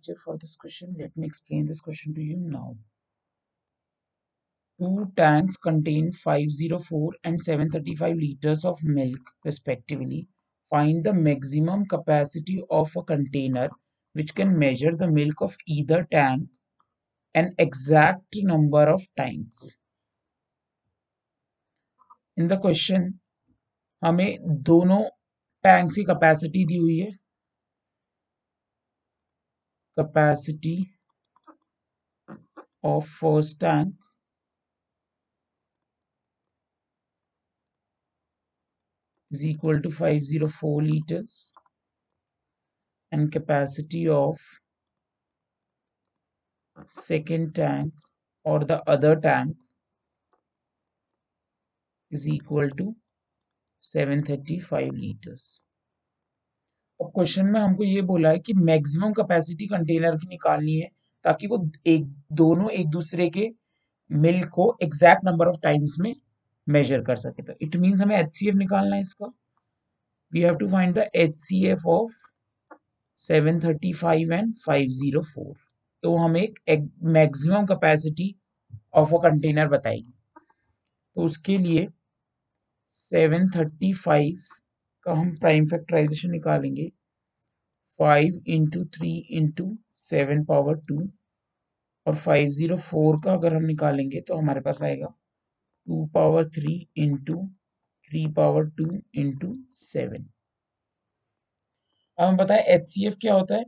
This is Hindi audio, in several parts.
answer for this question. Let me explain this question to you now. Two tanks contain 504 and 735 liters of milk respectively. Find the maximum capacity of a container which can measure the milk of either tank an exact number of times. In the question हमें दोनों टैंक्स की कैपेसिटी दी हुई है capacity of first tank is equal to 504 liters and capacity of second tank or the other tank is equal to 735 liters. और क्वेश्चन में हमको ये बोला है कि मैक्सिमम कैपेसिटी कंटेनर की निकालनी है ताकि वो एक, दोनों एक दूसरे के मिल्क को एग्जैक्ट नंबर ऑफ़ टाइम्स में मेजर कर सके। तो इट मीन्स हमें एचसीएफ निकालना है इसका। We have to find the HCF of 735 and 504 तो हम एक maximum capacity of a container बताएगी। तो उसके लिए 735 का हम प्राइम फैक्टराइजेशन निकालेंगे। Five into three into seven power two और 504 का अगर हम निकालेंगे तो हमारे पास आएगा two power three into three power two into seven अब हम बताएँ एच सी एफ़ क्या होता है?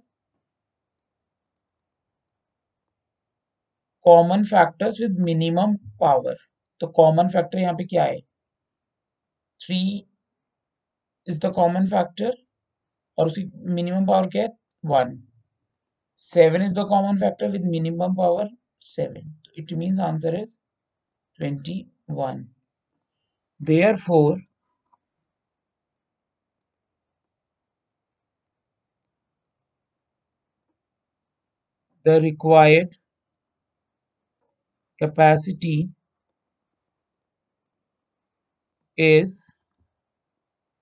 Common factors with minimum power तो कॉमन फैक्टर यहाँ पे क्या है? Three is the common factor और उसकी मिनिमम पावर क्या है one seven is the common factor with minimum power seven it means answer is twenty one there four the required capacity is